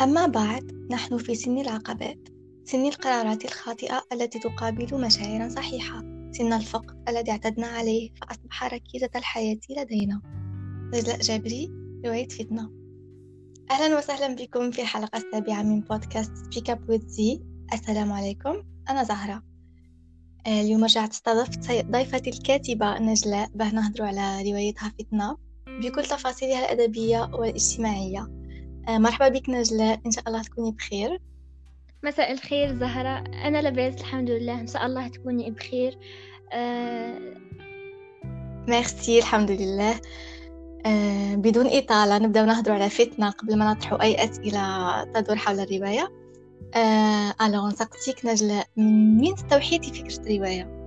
أما بعد نحن في سن العقبات. سن القرارات الخاطئة التي تقابل مشاعرا صحيحة. سن الفقد الذي اعتدنا عليه فأصبح ركيزة الحياة لدينا. نجلاء جابري رواية فتنة. أهلا وسهلا بكم في الحلقة السابعة من بودكاست سبيك اب وذ زي السلام عليكم. أنا زهرة. آه، اليوم رجعت استضفت ضيفتي الكاتبة نجلاء. باه نهضروا على روايتها فتنة. بكل تفاصيلها الأدبية والاجتماعية. مرحبا بك نجلاء إن شاء الله تكوني بخير. مساء الخير زهرة. أنا لاباس الحمد لله. إن شاء الله تكوني بخير. أه... ميرسي الحمد لله. أه بدون إطالة نبدأ نهضر على فتنة قبل ما نطرح أي أسئلة تدور حول الرواية. أه... ألو نسقسيك نجلاء منين استوحيتي فكرة الرواية؟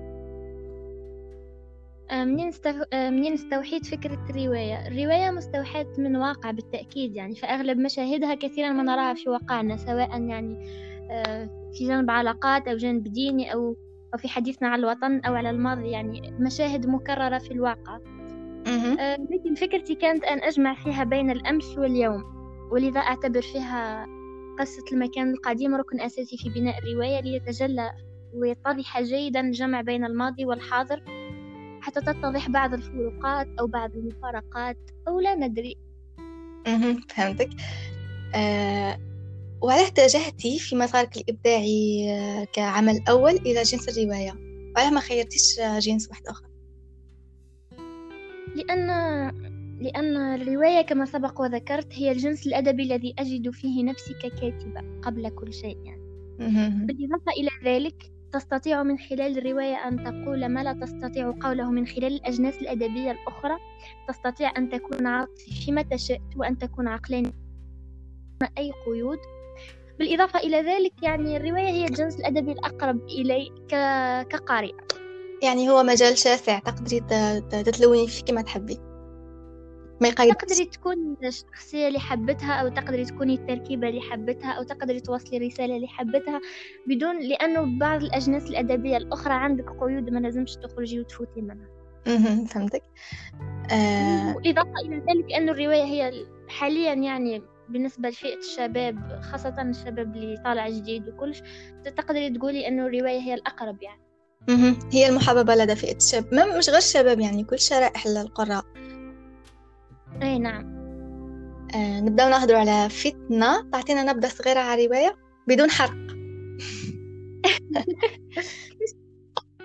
منين استو... منين استوحيت فكرة الرواية؟ الرواية مستوحاة من واقع بالتأكيد يعني فأغلب مشاهدها كثيرا ما نراها في واقعنا سواء يعني في جانب علاقات أو جانب ديني أو أو في حديثنا عن الوطن أو على الماضي يعني مشاهد مكررة في الواقع. لكن فكرتي كانت أن أجمع فيها بين الأمس واليوم ولذا أعتبر فيها قصة المكان القديم ركن أساسي في بناء الرواية ليتجلى ويتضح جيدا الجمع بين الماضي والحاضر. حتى تتضح بعض الفروقات أو بعض المفارقات أو لا ندري. فهمتك. أه وعلاه اتجهتي في مسارك الإبداعي آه، كعمل أول إلى جنس الرواية. وعلاه ما خيرتيش جنس واحد آخر. لأن لأن الرواية كما سبق وذكرت هي الجنس الأدبي الذي أجد فيه نفسي ككاتبة قبل كل شيء يعني. بالإضافة إلى ذلك تستطيع من خلال الرواية أن تقول ما لا تستطيع قوله من خلال الأجناس الأدبية الأخرى تستطيع أن تكون عاطفي فيما تشاء وأن تكون عقلاني أي قيود. بالإضافة إلى ذلك يعني الرواية هي الجنس الأدبي الأقرب إلي كقارئة يعني هو مجال شاسع تقدري تتلوني فيه كما تحبي. ما يقيد تقدري تكون الشخصية اللي حبتها أو تقدري تكوني التركيبة اللي حبتها أو تقدري توصلي رسالة اللي حبتها بدون لأنه بعض الأجناس الأدبية الأخرى عندك قيود ما لازمش تخرجي وتفوتي منها. فهمتك. آه... إلى ذلك أن الرواية هي حاليا يعني بالنسبة لفئة الشباب خاصة الشباب اللي طالع جديد وكلش تقدري تقولي أنه الرواية هي الأقرب يعني. هي المحببة لدى فئة الشباب. مش غير الشباب يعني كل شرائح القراء. أي نعم. آه نبدأ نهضر على فتنة تعطينا نبذة صغيرة على الرواية بدون حرق.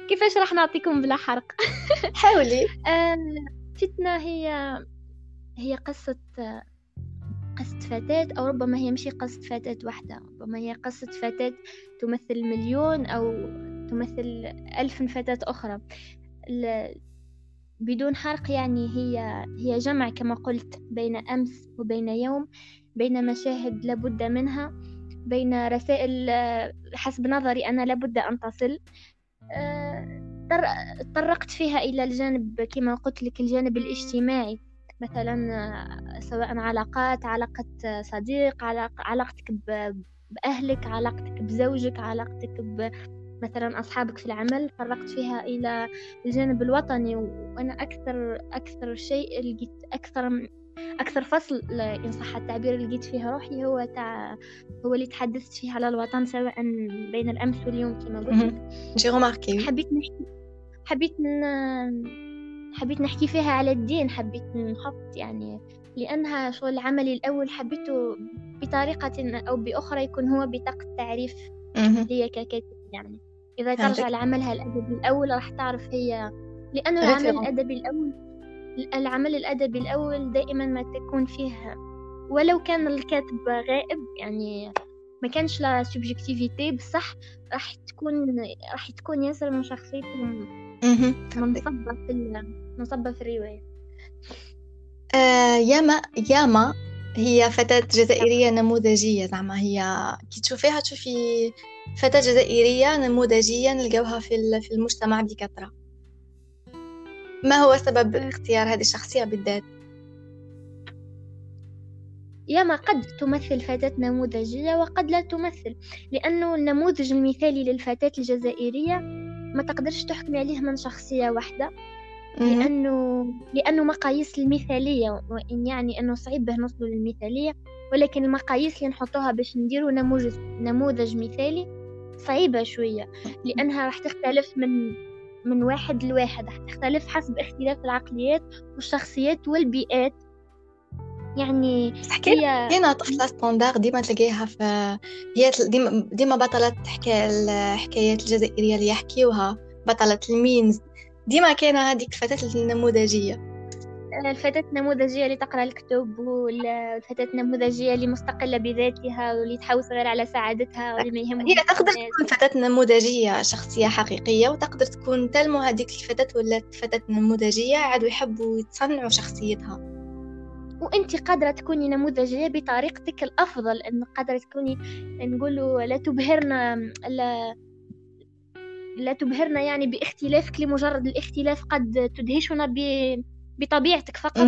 كيفاش راح نعطيكم بلا حرق؟ حاولي. آه فتنة هي هي قصة قصة فتاة أو ربما هي مش قصة فتاة واحدة ربما هي قصة فتاة تمثل مليون أو تمثل ألف فتاة أخرى. بدون حرق يعني هي هي جمع كما قلت بين أمس وبين يوم بين مشاهد لابد منها بين رسائل حسب نظري أنا لابد أن تصل. طرقت فيها إلى الجانب كما قلت لك الجانب الاجتماعي. مثلا سواء علاقات علاقة صديق علاقتك بأهلك علاقتك بزوجك علاقتك مثلا أصحابك في العمل فرقت فيها إلى الجانب الوطني وأنا أكثر أكثر شيء لقيت أكثر أكثر فصل إن صح التعبير لقيت فيه روحي هو تاع هو اللي تحدثت فيه على الوطن سواء بين الأمس واليوم كما قلت. حبيت نحكي حبيت ن... حبيت نحكي فيها على الدين حبيت نحط يعني لأنها شغل عملي الأول حبيته بطريقة أو بأخرى يكون هو بطاقة تعريف لي ككاتب يعني. إذا ترجع لعملها الأدبي الأول راح تعرف هي لأنه العمل الأدبي الأول العمل الأدبي الأول دائما ما تكون فيه ولو كان الكاتب غائب يعني ما كانش لا سوبجيكتيفيتي بصح راح تكون راح تكون ياسر من شخصيتهم منصبة في منصبة في الرواية. آه ياما ياما هي فتاة جزائرية نموذجية زعما هي كي تشوفيها تشوفي فتاة جزائرية نموذجية نلقاوها في في المجتمع بكثرة ما هو سبب اختيار هذه الشخصية بالذات؟ ياما قد تمثل فتاة نموذجية وقد لا تمثل لأنه النموذج المثالي للفتاة الجزائرية ما تقدرش تحكمي عليه من شخصية واحدة لأنه لأنه مقاييس المثالية وإن يعني أنه صعيب به نوصلوا للمثالية ولكن المقاييس اللي نحطوها باش نديروا نموذج نموذج مثالي صعيبة شوية لأنها راح تختلف من من واحد لواحد راح تختلف حسب اختلاف العقليات والشخصيات والبيئات. يعني هي هنا طفلة standard ديما تلاقيها في هي ديما, ديما بطلة تحكي الحكايات الجزائرية اللي يحكيوها بطلة المينز ديما كاينة هذيك الفتاة النموذجية. الفتاة النموذجية اللي تقرأ الكتب والفتاة النموذجية اللي مستقلة بذاتها واللي تحوس غير على سعادتها واللي ما يهمها هي تقدر تكون فتاة نموذجية شخصية حقيقية وتقدر تكون تلمو هذيك الفتاة ولات فتاة نموذجية عادوا يحبوا يتصنعوا شخصيتها. وأنت قادرة تكوني نموذجية بطريقتك الأفضل أن قادرة تكوني نقولوا لا تبهرنا لا لا تبهرنا يعني باختلافك لمجرد الاختلاف قد تدهشنا ب بطبيعتك فقط.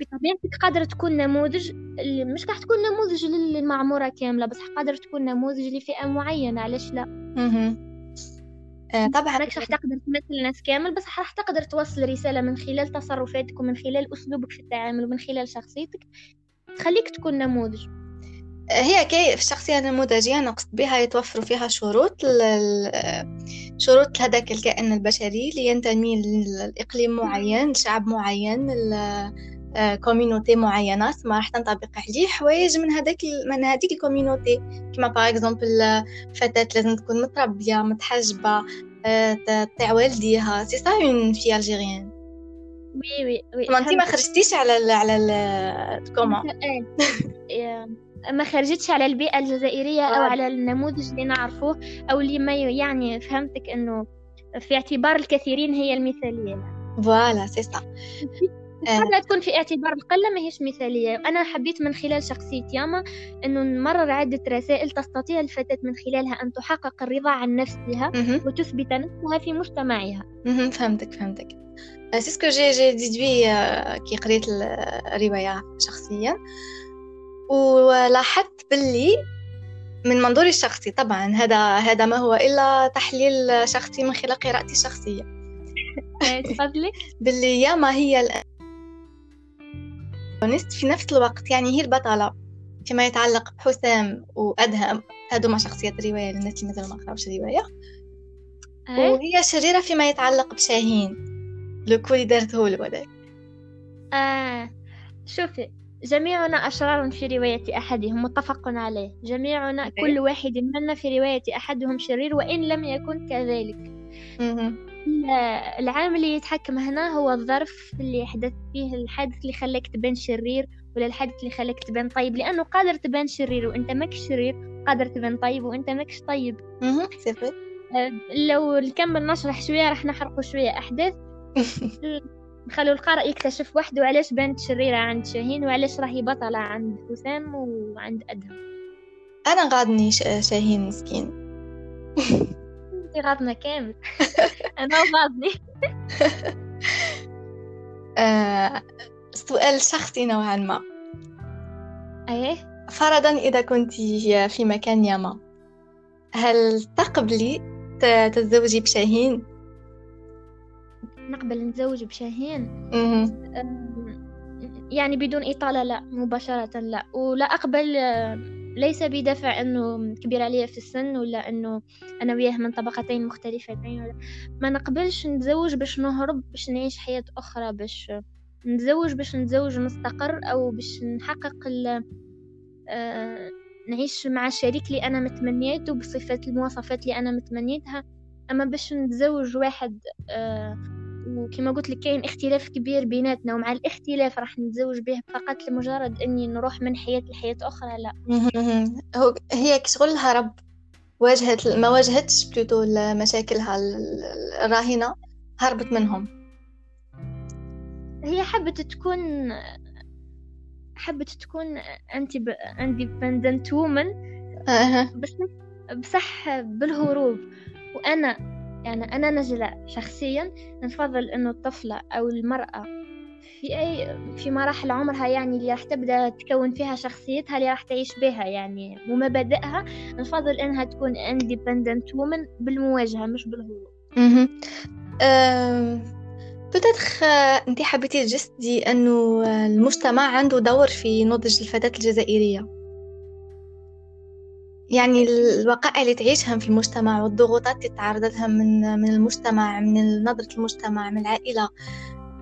بطبيعتك قادر تكون نموذج مش راح تكون نموذج للمعمورة كاملة بس قادر تكون نموذج لفئة معينة. علاش لا؟ آه طبعا. مش راح تقدر تمثل الناس كامل بس راح تقدر توصل رسالة من خلال تصرفاتك ومن خلال أسلوبك في التعامل ومن خلال شخصيتك تخليك تكون نموذج. هي كي في الشخصية النموذجية نقصد بها يتوفر فيها شروط شروط هذاك الكائن البشري لينتمي لإقليم معين لشعب معين community معينة. ما راح تنطبق عليه حوايج من هذاك من هذيك ال community كما par exemple فتاة لازم تكون متربية متحجبة تاع والديها. c'est ça en fait الجيريان oui oui oui. ما انت ما خرجتيش على ال على ال كوما ما خرجتش على البيئة الجزائرية أو على النموذج اللي نعرفوه أو اللي ما يعني فهمتك أنه في اعتبار الكثيرين هي المثالية. voilà c'est ça. قد تكون في اعتبار القلة ما هيش مثالية. أنا حبيت من خلال شخصية ياما أنه نمرر عدة رسائل تستطيع الفتاة من خلالها أن تحقق الرضا عن نفسها وتثبت نفسها في مجتمعها. فهمتك فهمتك. c'est ce que j'ai j'ai déduit كي قريت الرواية شخصيا. ولاحظت باللي من منظوري الشخصي طبعا هذا هذا ما هو إلا تحليل شخصي من خلال قراءتي الشخصية. تفضلي باللي يا ما هي في نفس الوقت يعني هي البطلة فيما يتعلق بحسام وأدهم هذوما شخصيات الرواية للناس اللي مثلا ما قراوش الرواية وهي شريرة فيما يتعلق بشاهين لو كولي دارته له آه شوفي جميعنا أشرار في رواية أحدهم متفق عليه. جميعنا كل واحد منا في رواية أحدهم شرير وإن لم يكن كذلك. العامل اللي يتحكم هنا هو الظرف اللي يحدث فيه الحادث اللي خلاك تبان شرير ولا الحادث اللي خلاك تبان طيب. لأنه قادر تبان شرير وأنت ماكش شرير قادر تبان طيب وأنت ماكش طيب. أه، لو نكمل نشرح شوية راح نحرق شوية أحداث. نخلو القارئ يكتشف وحده علاش بانت شريرة عند شاهين وعلاش راهي بطلة عند حسام وعند أدهم. أنا غادني شاهين مسكين. انت غادنا كامل. أنا غادني آه، سؤال شخصي نوعا ما. أيه؟ فرضا إذا كنت في مكان ياما هل تقبلي تتزوجي بشاهين؟ نقبل نتزوج بشاهين. يعني بدون إطالة لا مباشرة لا. ولا أقبل ليس بدافع أنه كبير عليا في السن ولا أنه أنا وياه من طبقتين مختلفتين ولا. ما نقبلش نتزوج باش نهرب باش نعيش حياة أخرى باش نتزوج باش نتزوج مستقر أو باش نحقق آه، نعيش مع الشريك اللي أنا متمنيته بصفات المواصفات اللي أنا متمنيتها. أما باش نتزوج واحد آه وكما قلت لك كاين اختلاف كبير بيناتنا ومع الاختلاف راح نتزوج به فقط لمجرد إني نروح من حياة لحياة أخرى لا. هو هي كشغل هرب واجهت ما واجهتش بلوتو مشاكلها الراهنة هربت منهم. هي حبت تكون حبت تكون انت اندبندنت وومن بس بصح بالهروب. وأنا يعني أنا نجلة شخصيا نفضل إنه الطفلة أو المرأة في أي في مراحل عمرها يعني اللي راح تبدأ تكون فيها شخصيتها اللي راح تعيش بها يعني ومبادئها نفضل إنها تكون independent woman بالمواجهة مش بالهروب. بتدخ انت حبيتي تجسدي إنه المجتمع عنده دور في نضج الفتاة الجزائرية يعني الوقائع اللي تعيشها في المجتمع والضغوطات اللي تتعرض لها من من المجتمع من نظرة المجتمع من العائلة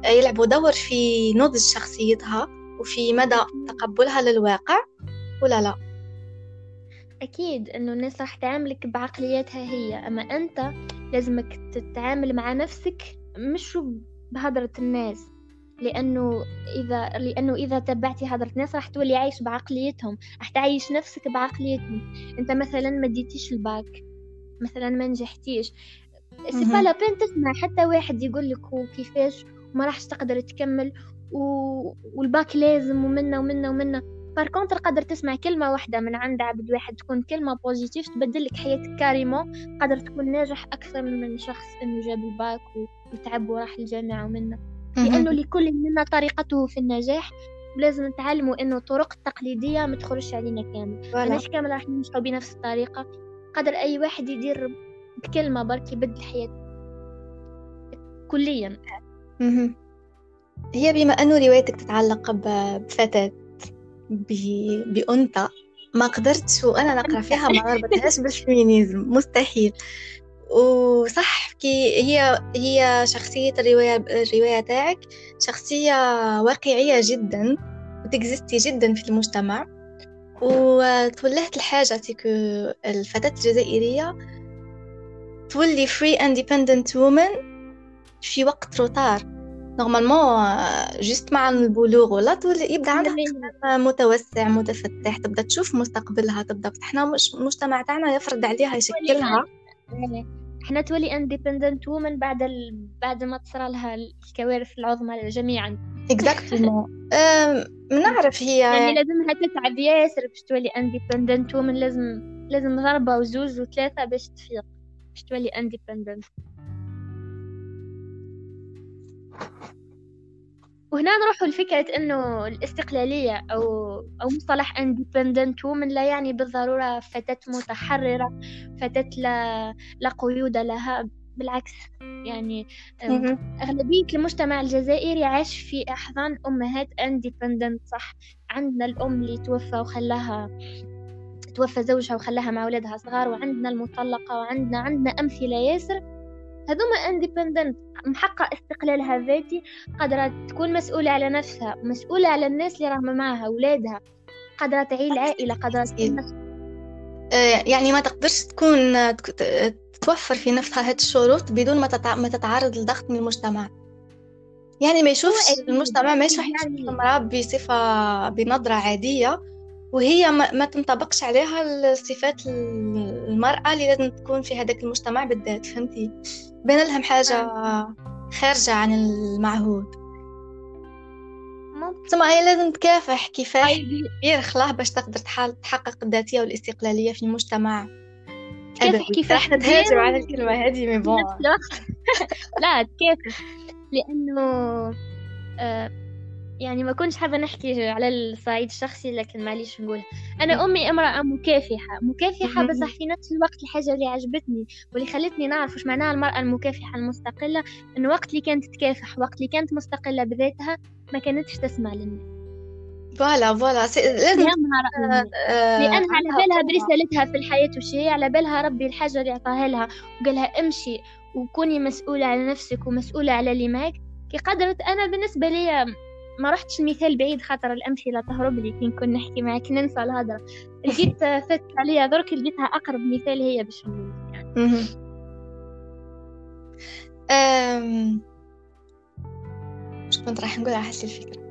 يلعبوا دور في نضج شخصيتها وفي مدى تقبلها للواقع ولا لا؟ أكيد إنه الناس راح تعاملك بعقلياتها هي أما أنت لازمك تتعامل مع نفسك مش بهدرة الناس. لأنه إذا لأنه إذا تبعتي هدرة الناس راح تولي عايش بعقليتهم راح تعيش نفسك بعقليتهم. أنت مثلا ما ديتيش الباك مثلا ما نجحتيش. c'est pas la peine تسمع حتى واحد يقول لك كيفاش وما راحش تقدر تكمل و... والباك لازم ومنا ومنا ومنا par contre قدر تسمع كلمة واحدة من عند عبد واحد تكون كلمة positive تبدل لك حياتك carrément قدر تكون ناجح أكثر من شخص إنه جاب الباك وتعب وراح الجامعة ومنه. لأنه لكل منا طريقته في النجاح ولازم نتعلموا إنه الطرق التقليدية ما تخرجش علينا كامل. ماناش كامل راح نمشوا بنفس الطريقة. قدر أي واحد يدير بكلمة برك يبدل حياته كليا. هي بما أنه روايتك تتعلق بفتاة بأنثى ما قدرتش وأنا نقرأ فيها ما ربطهاش بال féminisme مستحيل. وصح كي هي هي شخصية الرواية الرواية تاعك شخصية واقعية جدا وتكزيستي جدا في المجتمع. وتولهت الحاجة تيكو الفتاة الجزائرية تولي free independent woman في وقت retard normalement juste مع البلوغ ولا تولي يبدأ عندها متوسع متفتح تبدأ تشوف مستقبلها تبدأ إحنا مش المجتمع تاعنا يفرض عليها يشكلها. إحنا تولي independent woman بعد ال... بعد ما تصرى لها الكوارث العظمى جميعا. exactement نعرف هي يعني لازمها تتعب ياسر باش تولي independent woman لازم لازم ضربة وزوز وثلاثة باش تفيق باش تولي independent وهنا نروح لفكرة إنه الاستقلالية أو أو مصطلح independent woman لا يعني بالضرورة فتاة متحررة فتاة لا لا قيود لها بالعكس يعني أغلبية المجتمع الجزائري عاش في أحضان أمهات independent صح؟ عندنا الأم اللي توفى وخلاها توفى زوجها وخلاها مع أولادها صغار وعندنا المطلقة وعندنا عندنا أمثلة ياسر هذوما اندبندنت محقق استقلالها الذاتي قادرة تكون مسؤولة على نفسها مسؤولة على الناس اللي راهم معاها أولادها قادرة تعيل عائلة قادرة تكون آه، يعني ما تقدرش تكون توفر في نفسها هاد الشروط بدون ما ما تتعرض لضغط من المجتمع. يعني ما يشوفش المجتمع ما يعني المرأة بصفة بنظرة عادية. وهي ما تنطبقش عليها الصفات المرأة اللي لازم تكون في هذاك المجتمع بالذات فهمتي؟ بين لهم حاجة خارجة عن المعهود. ثم هي لازم تكافح كفاح يرخلاه باش تقدر تحقق الذاتية والاستقلالية في المجتمع. تكافح كيفاح إحنا نتهاجم على الكلمة هذه مي بون لا تكافح. لأنه آه يعني ما كنتش حابة نحكي على الصعيد الشخصي لكن معليش نقولها أنا أمي امرأة مكافحة مكافحة بصح في نفس الوقت الحاجة اللي عجبتني واللي خلتني نعرف وش معناها المرأة المكافحة المستقلة إنه وقت اللي كانت تكافح وقت اللي كانت مستقلة بذاتها ما كانتش تسمع للناس. voilà voilà. لازم آه، لأنها على بالها برسالتها في الحياة وش هي على بالها ربي الحاجة اللي عطاها لها وقالها امشي وكوني مسؤولة على نفسك ومسؤولة على اللي معك كي قدرت أنا بالنسبة لي ما رحتش المثال بعيد خاطر الأمثلة تهرب لي كي نكون نحكي معك ننسى الهضرة لقيت فات عليا درك لقيتها أقرب مثال هي باش نقول. يعني مش كنت راح نقول؟ أحس الفكرة.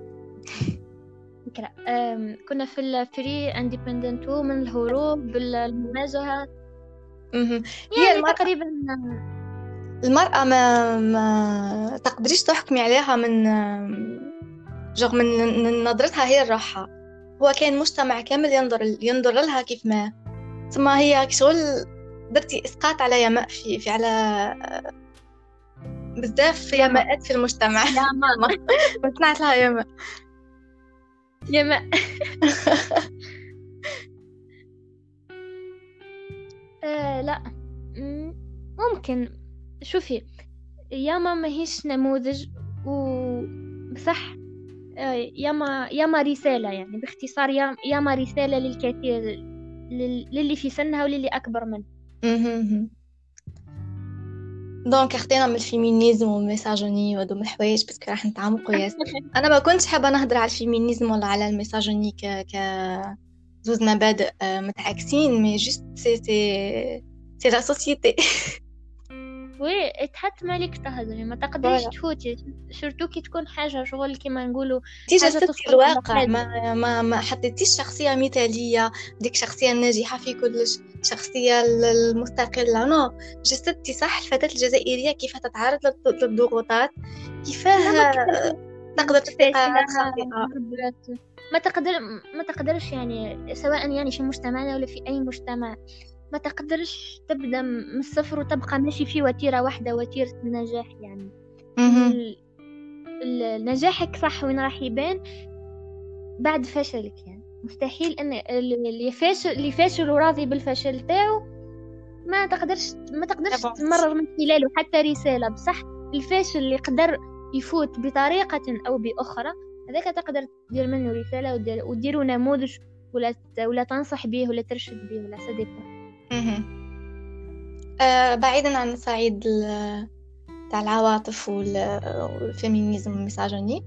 فكرة. كنا في ال free independent woman الهروب بالمواجهة. يعني المرأة تقريبا المرأة ما ما تقدريش تحكمي عليها من رغم من نظرتها هي الراحة. هو كان مجتمع كامل ينظر ينظر لها كيف ما. ثم هي شغل درتي إسقاط على يماء في في على بزاف يماءات في المجتمع. يا ماما صنعت لها يماء. يماء. آه لا. ممكن. شوفي ياما ماهيش نموذج و بصح آه، ياما ياما رسالة يعني باختصار ياما رسالة للكثير للي في سنها وللي أكبر منها. donc اخذنا من ال feminism وال misogyny من الحوايج parce que راح نتعمقوا ياسر أنا ما كنتش حابة نهضر على ال feminism ولا على ال misogyny ك ك زوز مبادئ آه، متعاكسين mais juste c'est c'est c'est la société oui تحط مالك تهضري ما تقدريش تفوتي. surtout كي تكون حاجة شغل كيما نقولوا جسدتي الواقع ما, ما ما حطيتيش شخصية مثالية ديك شخصية الناجحة في كلش شخصية المستقلة. non جسدتي صح الفتاة الجزائرية كيف تتعرض للضغوطات كيفاه تقدر خاطئه ما تقدر ما تقدرش يعني سواء يعني في مجتمعنا ولا في أي مجتمع. ما تقدرش تبدأ من الصفر وتبقى ماشي في وتيرة واحدة وتيرة النجاح يعني. نجاحك صح وين راح يبان؟ بعد فشلك يعني. مستحيل إن اللي فاشل اللي فاشل وراضي بالفشل تاعو ما تقدرش ما تقدرش تمرر من خلاله حتى رسالة. بصح الفاشل اللي يقدر يفوت بطريقة أو بأخرى هذاك تقدر تدير منه رسالة وديروا نموذج ولا ولا تنصح به ولا ترشد به ولا سديبه آه بعيدا عن الصعيد تاع العواطف وال feminism وال misogyny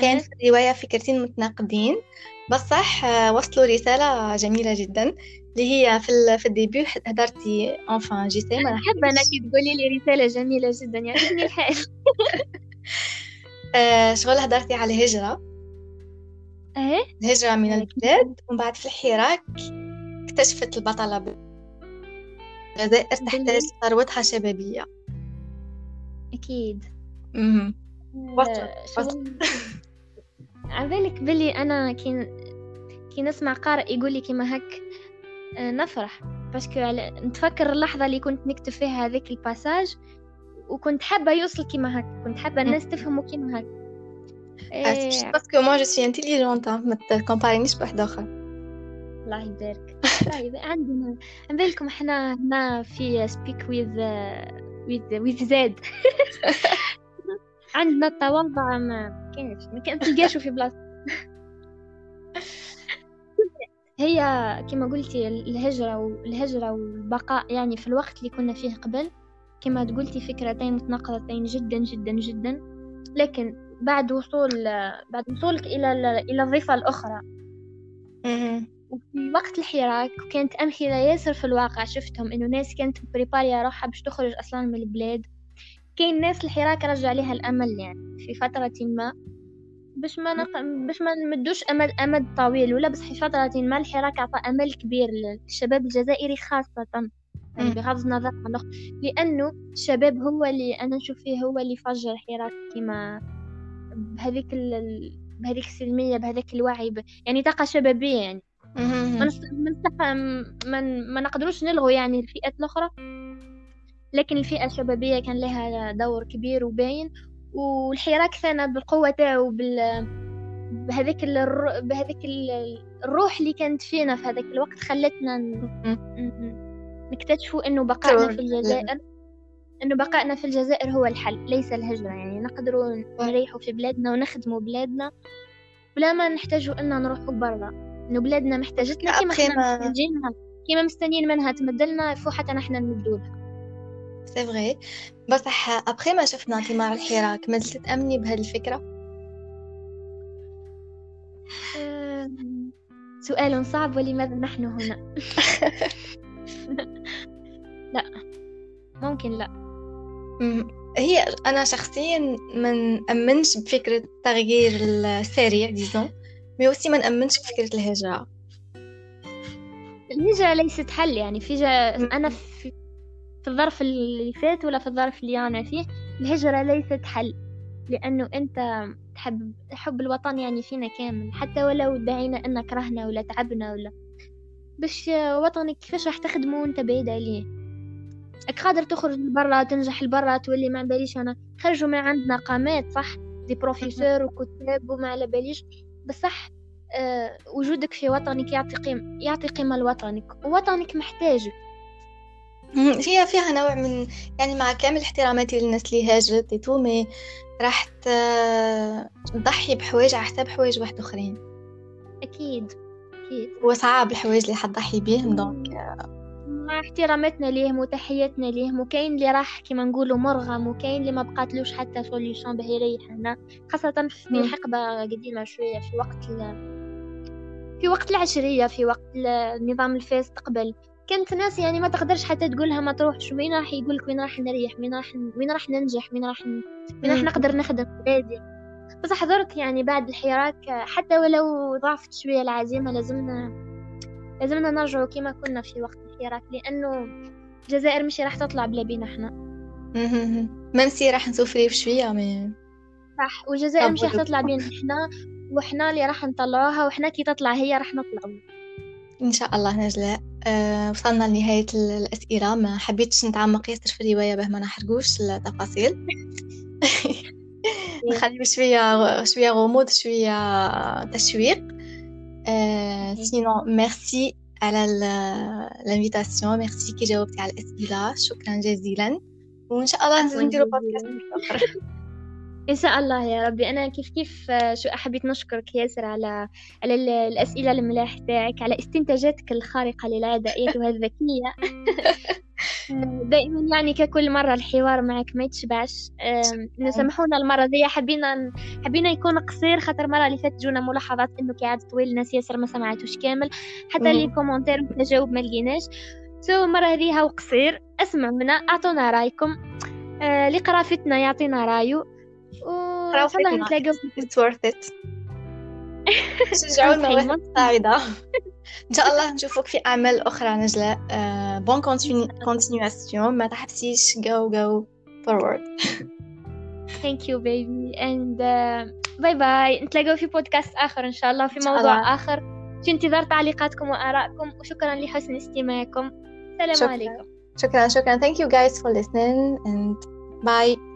كان في الرواية فكرتين متناقضين. بصح آه، وصلوا رسالة جميلة جدا اللي هي في في ال début هدرتي enfin je sais ما نحب أنا كي تقولي لي رسالة جميلة جدا يعني الحال. آه، شغل هدرتي على الهجرة. إيه؟ الهجرة من البلاد ومن بعد في الحراك اكتشفت البطلة الجزائر تحتاج ثروتها شبابية؟ أكيد. أها عبالك بلي أنا كي كي نسمع قارئ يقول لي كيما هك آه، نفرح. parce que نتفكر اللحظة اللي كنت نكتب فيها هذاك ال passage وكنت حابة يوصل كيما هك كنت حابة الناس تفهموا كيما هك parce que moi je suis intelligente ما تكومبارينيش بواحد اخر الله يبارك. طيب عندنا نبالكم إحنا هنا في speak with with with زاد عندنا التواضع ما كانش ما كان تلقاشو في بلاصتو هي كما قلتي الهجرة والهجرة والبقاء يعني في الوقت اللي كنا فيه قبل. كما قلتي فكرتين متناقضتين جدا جدا جدا. لكن بعد وصول بعد وصولك إلى إلى الضفة الأخرى. وفي وقت الحراك كانت أمثلة ياسر في الواقع شفتهم إنه ناس كانت بريباريا روحها باش تخرج أصلا من البلاد. كاين ناس الحراك رجع لها الأمل يعني في فترة ما باش ما نق... باش ما نمدوش أمد أمد طويل. ولا بس في فترة ما الحراك عطى أمل كبير للشباب الجزائري خاصة يعني بغض النظر عن لأنه الشباب هو اللي أنا نشوف فيه هو اللي فجر الحراك كما بهذيك ال... بهذيك السلمية بهذاك الوعي ب... يعني طاقة شبابية يعني. ما ما ما نقدروش نلغوا يعني الفئات الأخرى. لكن الفئة الشبابية كان لها دور كبير وباين. والحراك ثانى بالقوة تاعو بال بهذيك الر... بهذيك الروح اللي كانت فينا في هذاك الوقت خلتنا نكتشفوا إنه بقائنا في الجزائر إنه بقائنا في الجزائر هو الحل ليس الهجرة. يعني نقدروا نريحوا في بلادنا ونخدموا بلادنا بلا ما نحتاجوا ان نروحوا برا. انه بلادنا محتاجتنا كيما إحنا محتاجينها كيما مستنيين منها تمدلنا فو حتى نحن نمدولها سي فغي بصح ابخي ما شفنا ثمار الحراك ما زلت تامني بهذه الفكرة سؤال صعب ولماذا نحن هنا؟ لا ممكن لا. هي أنا شخصيا ما نأمنش بفكرة التغيير السريع disons mais ما نأمنش بفكرة الهجرة. الهجرة ليست حل يعني في جا... أنا في... في الظرف اللي فات ولا في الظرف اللي أنا فيه الهجرة ليست حل. لأنه أنت تحب حب الوطن يعني فينا كامل حتى ولو دعينا أن كرهنا ولا تعبنا ولا. باش وطنك كيفاش راح تخدمه وأنت بعيد عليه؟ قادر تخرج لبرا تنجح لبرا تولي ما باليش. أنا خرجوا من عندنا قامات صح؟ دي بروفيسور وكتاب وما على باليش. بصح أه وجودك في وطنك يعطي قيمة يعطي قيمة لوطنك ووطنك محتاجك. هي فيها نوع من يعني مع كامل احتراماتي للناس اللي هاجرت tout mais راح تضحي بحوايج على حساب حوايج واحد آخرين. أكيد أكيد. هو صعب الحوايج اللي حتضحي بيهم donc مع احتراماتنا ليهم وتحياتنا ليهم وكاين اللي راح كيما نقولوا مرغم وكاين اللي ما بقاتلوش حتى solution باه يريحنا خاصة في. حقبة قديمة شوية في وقت. في وقت العشرية في وقت النظام الفاسد قبل كانت ناس يعني ما تقدرش حتى تقولها ما تروحش وين راح يقولك وين راح نريح وين راح وين راح ننجح وين راح. وين راح. نقدر نخدم بلادي بصح درك يعني بعد الحراك حتى ولو ضعفت شوية العزيمة لازمنا لازمنا نرجعوا كما كنا في وقت الحراك لأنه الجزائر مش راح تطلع بلا بينا إحنا. même راح نسوفري شوية mais صح. والجزائر مش راح تطلع بينا إحنا وإحنا اللي راح نطلعوها وإحنا كي تطلع هي راح نطلعوا إن شاء الله نجلاء أه وصلنا لنهاية ال- الأسئلة. ما حبيتش نتعمق ياسر في الرواية باه ما نحرقوش التفاصيل. نخلي شوية شوية غموض شوية تشويق. أه sinon merci على ال invitation merci كي جاوبتي على الاسئله شكرا جزيلا وإن شاء الله نديرو. بودكاست آخر. إن شاء الله يا ربي. أنا كيف كيف شو حبيت نشكرك ياسر على على ال- الأسئلة الملاح تاعك على استنتاجاتك الخارقة للعاده ايتها الذكيه دائما يعني ككل مرة الحوار معك ما يتشبعش آم، نسامحونا المرة دي. حبينا حبينا يكون قصير خاطر المره اللي فاتت جونا ملاحظات إنه كعاد طويل الناس ياسر ما سمعتوش كامل. حتى les مم. commentaires وتجاوب ما لقيناش. so المرة هذه هو قصير. اسمعونا أعطونا رأيكم. آه اللي قرا فتنة يعطينا رايو وإن شاء الله قرا فتنة. نتلاقاو في It's worth it. شجعوا إن شاء الله نشوفك في أعمال أخرى نجلاء bonne continuation ما تحبسيش go go forward. thank you baby and bye bye نتلاقاو في بودكاست آخر إن شاء الله في موضوع. آخر. في انتظار تعليقاتكم وآرائكم. وشكرا لحسن استماعكم. السلام شكراً. عليكم. شكرا شكرا. Thank you guys for listening. And bye.